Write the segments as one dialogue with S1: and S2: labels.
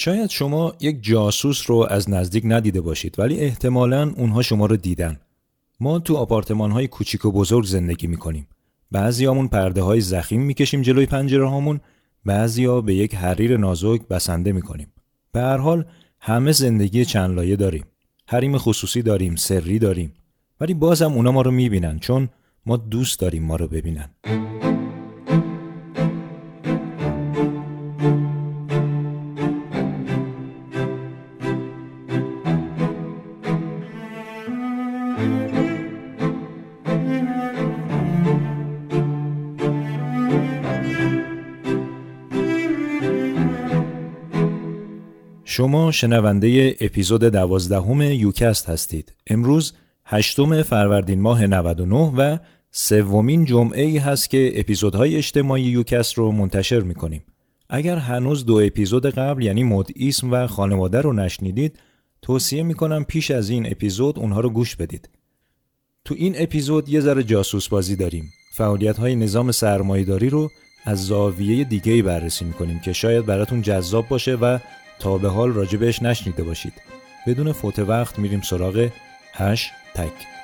S1: شاید شما یک جاسوس رو از نزدیک ندیده باشید ولی احتمالا اونها شما رو دیدن. ما تو آپارتمان های کوچیک و بزرگ زندگی می‌کنیم. بعضیامون پرده های زخیم می‌کشیم جلوی پنجره هامون، بعضیا به یک حریر نازک بسنده می‌کنیم. به هر حال همه زندگی چند لایه داریم. حریم خصوصی داریم، سری داریم. ولی بازم اونا ما رو می‌بینن چون ما دوست داریم ما رو ببینن. شما شنونده اپیزود دوازدهم یوکست هستید. امروز هشتم فروردین ماه 99 و سومین جمعه ای هست که اپیزودهای اجتماعی یوکست رو منتشر می‌کنیم. اگر هنوز دو اپیزود قبل یعنی مد اسم و خانواده رو نشنیدید توصیه می‌کنم پیش از این اپیزود اونها رو گوش بدید. تو این اپیزود یه ذره جاسوس بازی داریم. فعالیت های نظام سرمایهداری رو از زاویه دیگه بررسی می‌کنیم که شاید براتون جذاب باشه و تا به حال راجبش نشنیده باشید. بدون فوت وقت میریم سراغ هش تک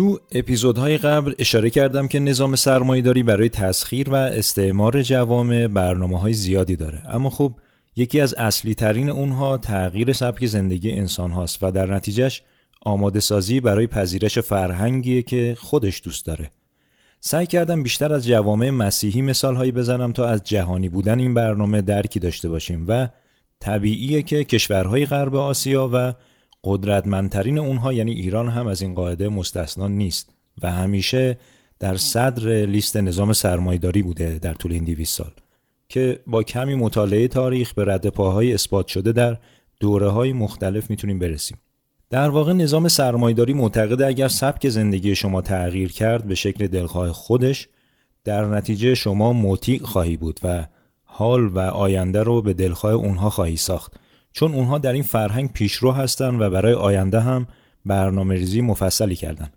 S1: تو اپیزودهای قبل اشاره کردم که نظام سرمایهداری برای تسخیر و استعمار جوامع برنامه های زیادی داره. اما خب یکی از اصلی ترین اونها تغییر سبک زندگی انسان هاست و در نتیجهش آماده سازی برای پذیرش فرهنگیه که خودش دوست داره. سعی کردم بیشتر از جوامع مسیحی مثال هایی بزنم تا از جهانی بودن این برنامه درکی داشته باشیم و طبیعیه که کشورهای غرب آسیا و قدرتمندترین اونها یعنی ایران هم از این قاعده مستثنا نیست و همیشه در صدر لیست نظام سرمایداری بوده در طول این 200 سال که با کمی مطالعه تاریخ به رد پاهای اثبات شده در دوره های مختلف می‌تونیم برسیم. در واقع نظام سرمایداری معتقد اگر سبک زندگی شما تغییر کرد به شکل دلخواه خودش در نتیجه شما مطیع خواهی بود و حال و آینده رو به دلخواه اونها خواهی ساخت چون اونها در این فرهنگ پیشرو هستن و برای آینده هم برنامه ریزی مفصلی کردن.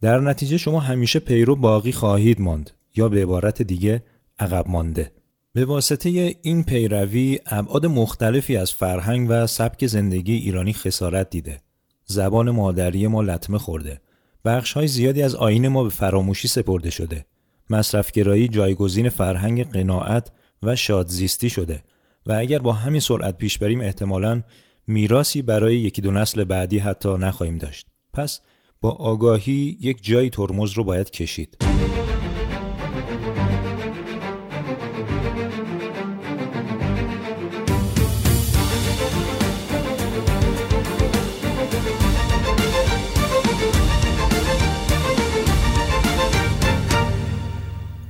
S1: در نتیجه شما همیشه پیرو باقی خواهید ماند یا به عبارت دیگه عقب مانده. به واسطه این پیروی ابعاد مختلفی از فرهنگ و سبک زندگی ایرانی خسارت دیده. زبان مادری ما لطمه خورده. بخش های زیادی از آین ما به فراموشی سپرده شده. مصرفگرایی جایگزین فرهنگ قناعت و شادزیستی شده و اگر با همین سرعت پیش بریم احتمالاً میراسی برای یکی دو نسل بعدی حتی نخواهیم داشت. پس با آگاهی یک جایی ترمز رو باید کشید.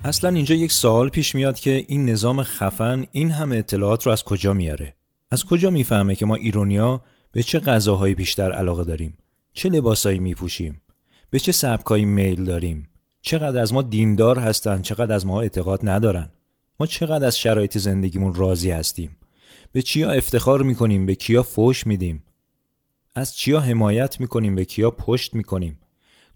S1: اصلا اینجا یک سوال پیش میاد که این نظام خفن این همه اطلاعات رو از کجا میاره؟ از کجا می‌فهمه که ما ایرونیا به چه غذاهایی بیشتر علاقه داریم؟ چه لباسایی میپوشیم؟ به چه سبکایی میل داریم؟ چقدر از ما دیندار هستن چقدر از ما اعتقاد ندارن؟ ما چقدر از شرایط زندگیمون راضی هستیم؟ به چیا افتخار می‌کنیم؟ به کیا فوش میدیم؟ از چیا حمایت می‌کنیم؟ به کیا پشت می‌کنیم؟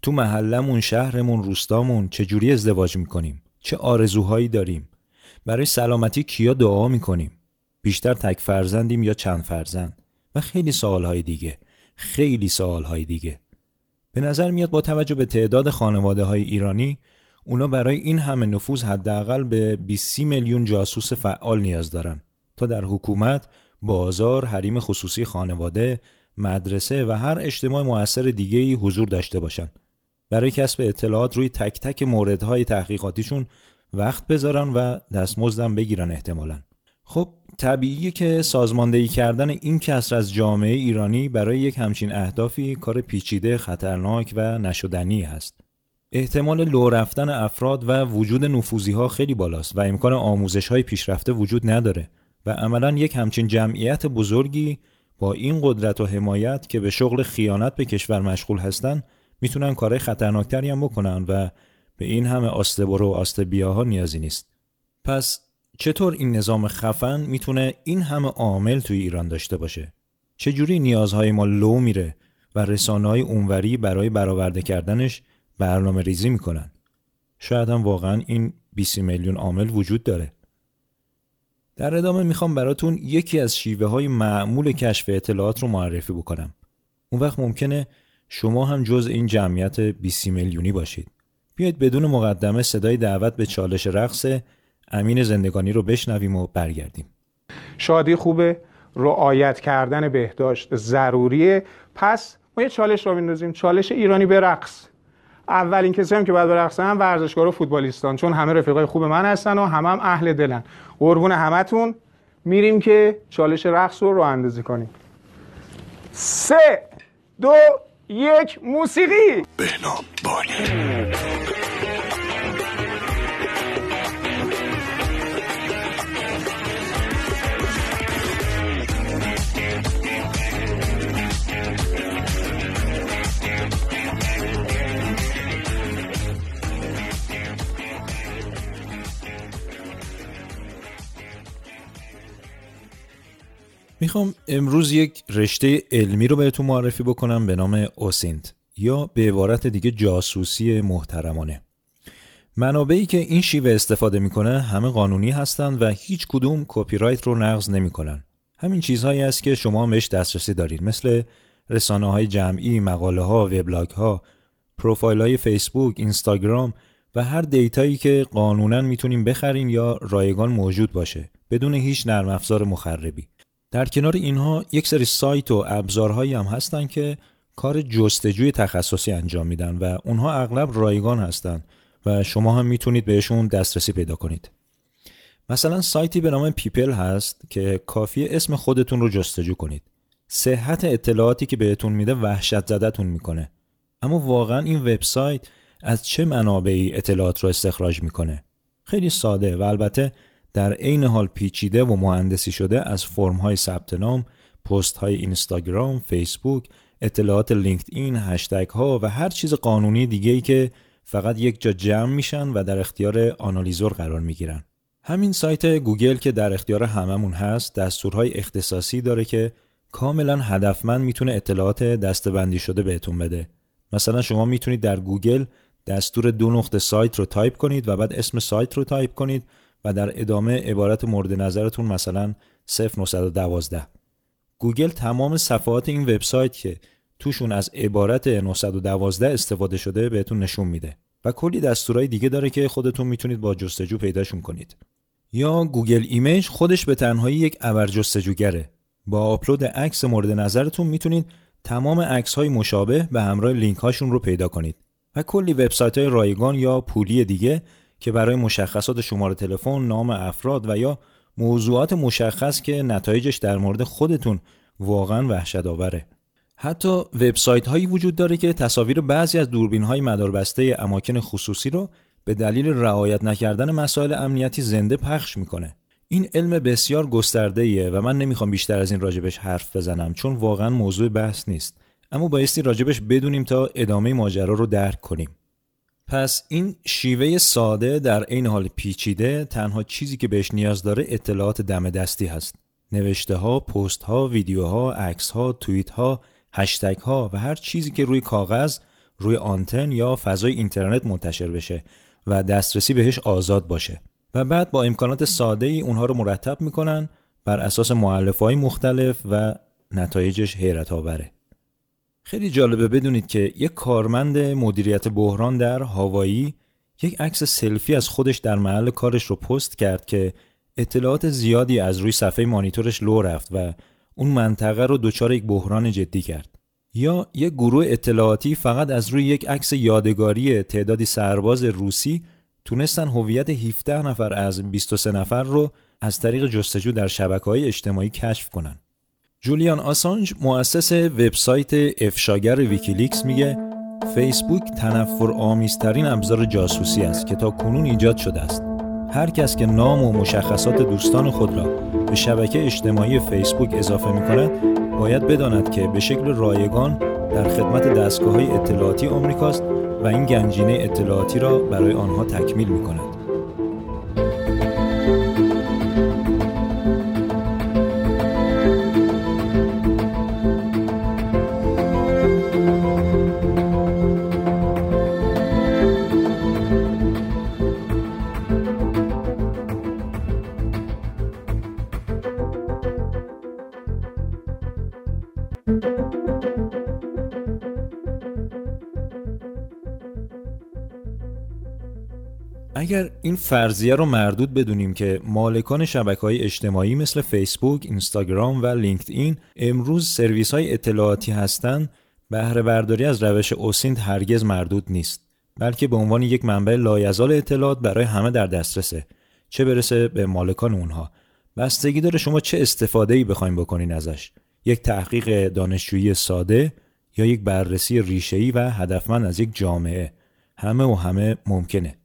S1: تو محلمون شهرمون روستامون چجوری ازدواج می‌کنیم؟ چه آرزوهایی داریم. برای سلامتی کیا دعا می‌کنیم؟ بیشتر تک فرزندیم یا چند فرزند؟ و خیلی سوالهای دیگه. خیلی سوالهای دیگه. به نظر میاد با توجه به تعداد خانواده های ایرانی اونا برای این همه نفوذ حداقل به 20 میلیون جاسوس فعال نیاز دارن تا در حکومت، بازار، حریم خصوصی خانواده، مدرسه و هر اجتماع موثر دیگه حضور داشته باشند. برای کسب اطلاعات روی تک تک موردهای تحقیقاتیشون وقت بذارن و دستمزدم بگیرن احتمالا. خب طبیعیه که سازماندهی کردن این کسر از جامعه ایرانی برای یک همچین اهدافی کار پیچیده خطرناک و نشدنی است احتمال لو رفتن افراد و وجود نفوذی ها خیلی بالاست و امکان آموزش های پیشرفته وجود نداره و عملا یک همچین جمعیت بزرگی با این قدرت و حمایت که به شغل خیانت به کشور مشغول هستند می‌تونن کارهای خطرناکتری هم بکنن و به این همه آستبرو و آستبیاها نیازی نیست. پس چطور این نظام خفن می‌تونه این همه عامل توی ایران داشته باشه؟ چجوری نیازهای ما لو میره و رسانه های اونوری برای برآورده کردنش برنامه ریزی می‌کنن؟ شاید هم واقعا این 20 میلیون عامل وجود داره. در ادامه می‌خوام براتون یکی از شیوه های معمول کشف اطلاعات رو معرفی بکنم. اون وقت ممکنه شما هم جز این جمعیت 20 میلیونی باشید. بیاید بدون مقدمه صدای دعوت به چالش رقص امین زندگانی رو بشنویم و برگردیم.
S2: شادی خوبه؟ رعایت کردن بهداشت ضروریه. پس ما یه چالش رو بندازیم چالش ایرانی به رقص. اولین کسی هم که باید برقصن ورزشکار و فوتبالیستان. چون همه رفیقای خوب من هستن و همه هم اهل دلن. قربون همتون. میریم که چالش رقص رو رو اندازی کنیم. سه دو یک موسیقی.
S3: بهنام بانی
S1: می‌خوام امروز یک رشته علمی رو بهتون معرفی بکنم به نام OSINT یا به عبارت دیگه جاسوسی محترمانه. منابعی که این شیوه استفاده می‌کنه همه قانونی هستند و هیچ کدوم کپی رایت رو نقض نمی‌کنن. همین چیزهایی است که شما بهش دسترسی دارید مثل رسانه های جمعی، مقاله ها، وبلاگ ها، پروفایل های فیسبوک، اینستاگرام و هر data یی که قانونا می‌تونیم بخریم یا رایگان موجود باشه بدون هیچ نرم افزار مخربی. در کنار اینها یک سری سایت و ابزارهایی هم هستن که کار جستجوی تخصصی انجام میدن و اونها اغلب رایگان هستند و شما هم می‌تونید بهشون دسترسی پیدا کنید. مثلا سایتی به نام Pipl هست که کافیه اسم خودتون رو جستجو کنید. صحت اطلاعاتی که بهتون میده وحشت زدتون می‌کنه. اما واقعا این وبسایت از چه منابعی اطلاعات رو استخراج می‌کنه؟ خیلی ساده و البته در عین حال پیچیده و مهندسی شده از فرم های ثبت نام، پست های اینستاگرام، فیسبوک، اطلاعات لینکدین، هشتگ ها و هر چیز قانونی دیگه ای که فقط یک جا جمع میشن و در اختیار analyzer قرار می‌گیرن. همین سایت گوگل که در اختیار هممون هست دستورهای اختصاصی داره که کاملا هدفمند می‌تونه اطلاعات دسته‌بندی شده بهتون بده. مثلا شما می‌تونید در گوگل دستور دو نقطه سایت رو تایپ کنید و بعد اسم سایت رو تایپ کنید و در ادامه عبارت مورد نظرتون مثلا 0912 گوگل تمام صفحات این وبسایت که توشون از عبارت 912 استفاده شده بهتون نشون میده و کلی دستورهای دیگه داره که خودتون می‌تونید با جستجو پیداشون کنید. یا Google Image خودش به تنهایی یک ابر جستجوگره با آپلود عکس مورد نظرتون می‌تونید تمام عکس های مشابه به همراه لینک هاشون رو پیدا کنید و کلی وبسایت های رایگان یا پولی دیگه که برای مشخصات شماره تلفن، نام افراد و یا موضوعات مشخص که نتایجش در مورد خودتون واقعا وحشت آوره. حتی وبسایت هایی وجود داره که تصاویر بعضی از دوربین های مداربسته اماکن خصوصی رو به دلیل رعایت نکردن مسائل امنیتی زنده پخش می‌کنه. این علم بسیار گسترده ایه و من نمی‌خوام بیشتر از این راجبش حرف بزنم چون واقعا موضوع بحث نیست. اما بایستی راجبش بدونیم تا ادامه ماجرا رو درک کنیم. پس این شیوه ساده در عین حال پیچیده تنها چیزی که بهش نیاز داره اطلاعات دم دستی هست. نوشته ها، پست ها، ویدیوها، عکس ها، توییت ها، هشتگ ها و هر چیزی که روی کاغذ، روی آنتن یا فضای اینترنت منتشر بشه و دسترسی بهش آزاد باشه. و بعد با امکانات ساده ای اونها رو مرتب می‌کنن بر اساس معلف های مختلف و نتایجش حیرت آوره. خیلی جالبه بدونید که یک کارمند مدیریت بحران در هاوایی یک عکس سلفی از خودش در محل کارش رو پست کرد که اطلاعات زیادی از روی صفحه مانیتورش لو رفت و اون منطقه رو دچار یک بحران جدی کرد. یا یک گروه اطلاعاتی فقط از روی یک عکس یادگاری تعدادی سرباز روسی تونستن هویت 17 نفر از 23 نفر رو از طریق جستجو در شبکه های اجتماعی کشف کنن. جولیان آسانج مؤسس وبسایت افشاگر ویکیلیکس میگه فیسبوک تنفر آمیزترین ابزار جاسوسی است که تا کنون ایجاد شده است. هر کس که نام و مشخصات دوستان خود را به شبکه اجتماعی فیسبوک اضافه می کند باید بداند که به شکل رایگان در خدمت دستگاه های اطلاعاتی آمریکاست و این گنجینه اطلاعاتی را برای آنها تکمیل می کند. اگر این فرضیه رو مردود بدونیم که مالکان شبکه های اجتماعی مثل فیسبوک، اینستاگرام و لینکدین مزدور سرویس های اطلاعاتی هستند، بهره برداری از روش OSINT هرگز مردود نیست، بلکه به عنوان یک منبع لایزال اطلاعات برای همه در دسترسه، چه برسه به مالکان اونها. بستگی داره شما چه استفاده ای بخواین بکنین ازش. یک تحقیق دانشجویی ساده یا یک بررسی ریشه‌ای و هدفمند از یک جامعه همه و همه ممکنه.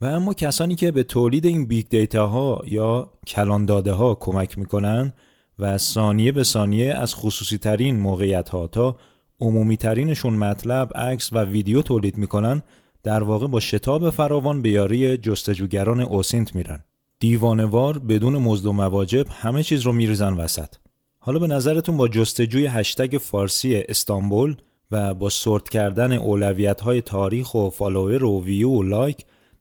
S1: و اما کسانی که به تولید این big data ها یا کلان داده ها کمک می‌کنن و ثانیه به ثانیه از خصوصی ترین موقعیت ها تا عمومی ترینشون مطلب، عکس و ویدیو تولید می‌کنن در واقع با شتاب فراوان به یاری جستجوگران OSINT میرن. دیوانه‌وار بدون مزد و مواجب همه چیز رو میریزن وسط. حالا به نظرتون با جستجوی هشتگ فارسی استانبول و با sort کردن اولویت های تاریخ و follower و ویو و like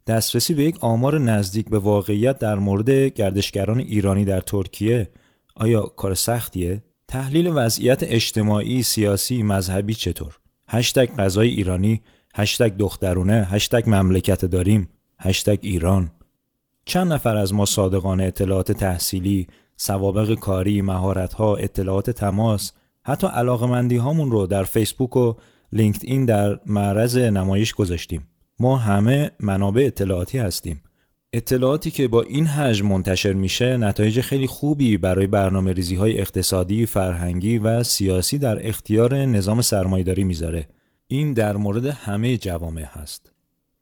S1: دسترسی به یک آمار نزدیک به واقعیت در مورد گردشگران ایرانی در ترکیه آیا کار سختیه؟ تحلیل وضعیت اجتماعی، سیاسی، مذهبی چطور؟ هشتگ غذای ایرانی، هشتگ دخترونه، هشتگ مملکت داریم، هشتگ ایران. چند نفر از ما صادقانه اطلاعات تحصیلی، سوابق کاری، مهارت‌ها، اطلاعات تماس، حتی علاقمندی هامون رو در فیسبوک و لینکدین در معرض نمایش گذاشتیم. ما همه منابع اطلاعاتی هستیم. اطلاعاتی که با این حجم منتشر میشه نتایج خیلی خوبی برای برنامه ریزی های اقتصادی، فرهنگی و سیاسی در اختیار نظام سرمایداری می‌ذاره. این در مورد همه جوامع هست.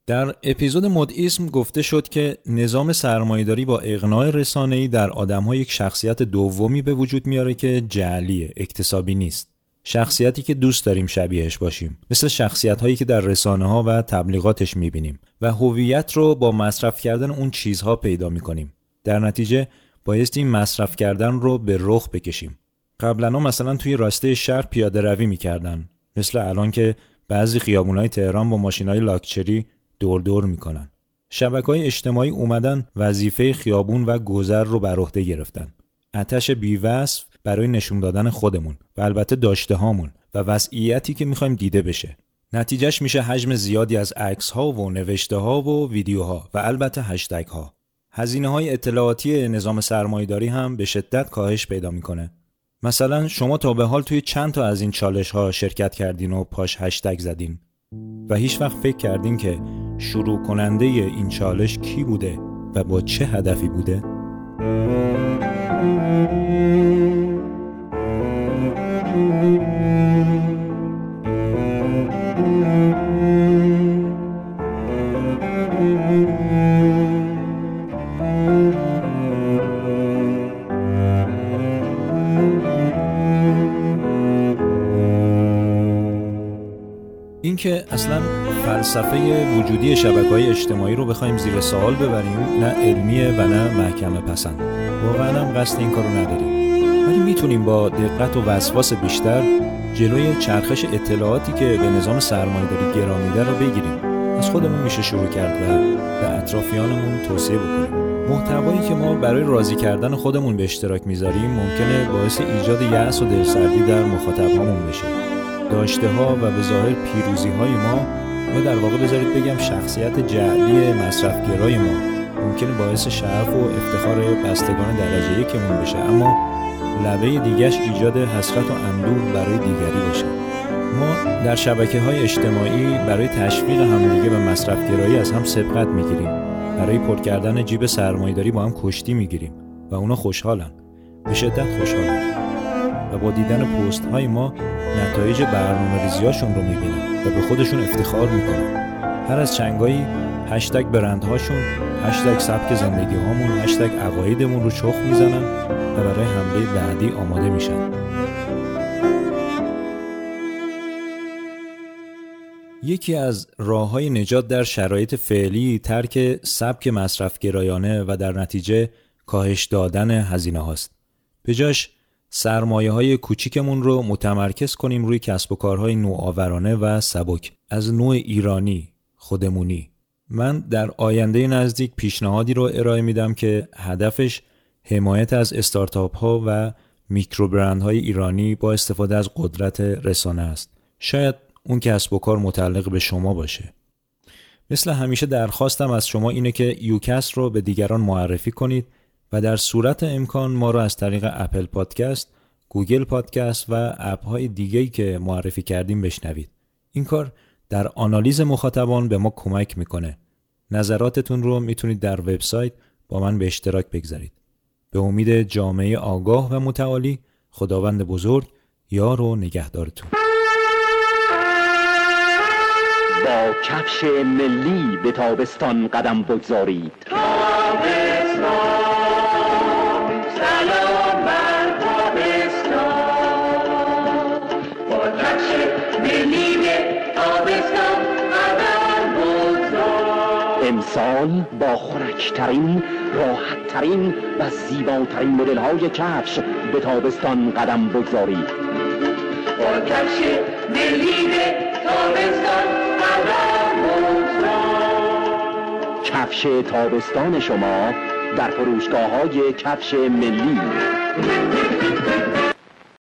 S1: در اپیزود مدئیسم گفته شد که نظام سرمایداری با اقناع رسانه‌ای در آدم‌ها یک شخصیت دومی به وجود میاره که جعلیه، اکتسابی نیست. شخصیتی که دوست داریم شبیهش باشیم. مثل شخصیت هایی که در رسانه ها و تبلیغاتش می‌بینیم و هویت رو با مصرف کردن اون چیزها پیدا می‌کنیم. در نتیجه بایستی مصرف کردن رو به رخ بکشیم. قبلا مثلا توی راسته شهر پیاده روی می‌کردن. مثل الان که بعضی خیابونای تهران با ماشینای لاکچری دور دور می‌کنن. شبکه های اجتماعی اومدن وظیفه خیابون و گذر رو بر عهده گرفتن. اتش بیوصف برای نشون دادن خودمون و البته داشته هامون و وضعیتی که می‌خوایم دیده بشه. نتیجهش میشه حجم زیادی از عکس ها و نوشته ها و ویدیوها و البته هشتگ ها هزینه های اطلاعاتی نظام سرمایداری هم به شدت کاهش پیدا می‌کنه. مثلا شما تا به حال توی چند تا از این چالش ها شرکت کردین و پاش هشتگ زدین. و هیچ وقت فکر کردین که شروع کننده این چالش کی بوده و با چه هدفی بوده؟ اینکه اصلا فلسفه وجودی شبکه های اجتماعی رو بخوایم زیر سوال ببریم نه علمیه و نه محکمه پسند. واقعا هم قصد این کارو نداریم. ولی می‌تونیم با دقت و وسواس بیشتر جلوی چرخش اطلاعاتی که به نظام سرمایه‌داری گرامیده رو بگیریم. از خودمون میشه شروع کرد و به اطرافیانمون توصیه بکنیم. محتوایی که ما برای راضی کردن خودمون به اشتراک می‌ذاریم ممکنه باعث ایجاد یأس و دلسردی در مخاطبهامون بشه. داشته ها و به ظاهر پیروزی های ما یا در واقع بذارید بگم شخصیت جعلی مصرفگرای ما ممکنه باعث شرف و افتخار بستگان درجه یکمون بشه اما لبه دیگش ایجاد حسرت و اندوه برای دیگری باشه. ما در شبکه های اجتماعی برای تشویق همدیگه به مصرفگرایی از هم سبقت می‌گیریم. برای پر کردن جیب سرمایهداری با هم کشتی می‌گیریم و اونا خوشحالن. به شدت خوشحالن. و با دیدن پست های ما نتایج برنامه ریزیاشون رو می‌بینن و به خودشون افتخار می‌کنن هر از چنگایی هشتگ برندهاشون هشتگ سبک زندگی هامون هشتگ عقایدمون رو چخ می‌زنن و برای حمله بعدی آماده میشن یکی از راه های نجات در شرایط فعلی ترک سبک مصرف گرایانه و در نتیجه کاهش دادن هزینه هاست. به جاش سرمایه های کوچیکمون رو متمرکز کنیم روی کسب و کارهای نوآورانه و سبک از نوع ایرانی، خودمونی. من در آینده نزدیک پیشنهادی رو ارائه میدم که هدفش حمایت از استارتاپ ها و میکرو برند های ایرانی با استفاده از قدرت رسانه است. شاید اون کسب و کار متعلق به شما باشه. مثل همیشه درخواستم از شما اینه که یوکست رو به دیگران معرفی کنید و در صورت امکان ما رو از طریق Apple Podcast، Google Podcast و app های دیگه‌ای که معرفی کردیم بشنوید. این کار در آنالیز مخاطبان به ما کمک می‌کنه. نظراتتون رو می‌تونید در وبسایت با من به اشتراک بگذارید. به امید جامعه آگاه و متعالی خداوند بزرگ یار و نگهدارتون.
S4: با کفش ملی به تابستان قدم بگذارید امسال با خورکترین راحتترین و زیباترین مدل های کفش به تابستان قدم بگذارید.
S5: با کفش به تابستان قدم بگذار.
S4: کفش تابستان شما در فروشگاه های کفش ملی.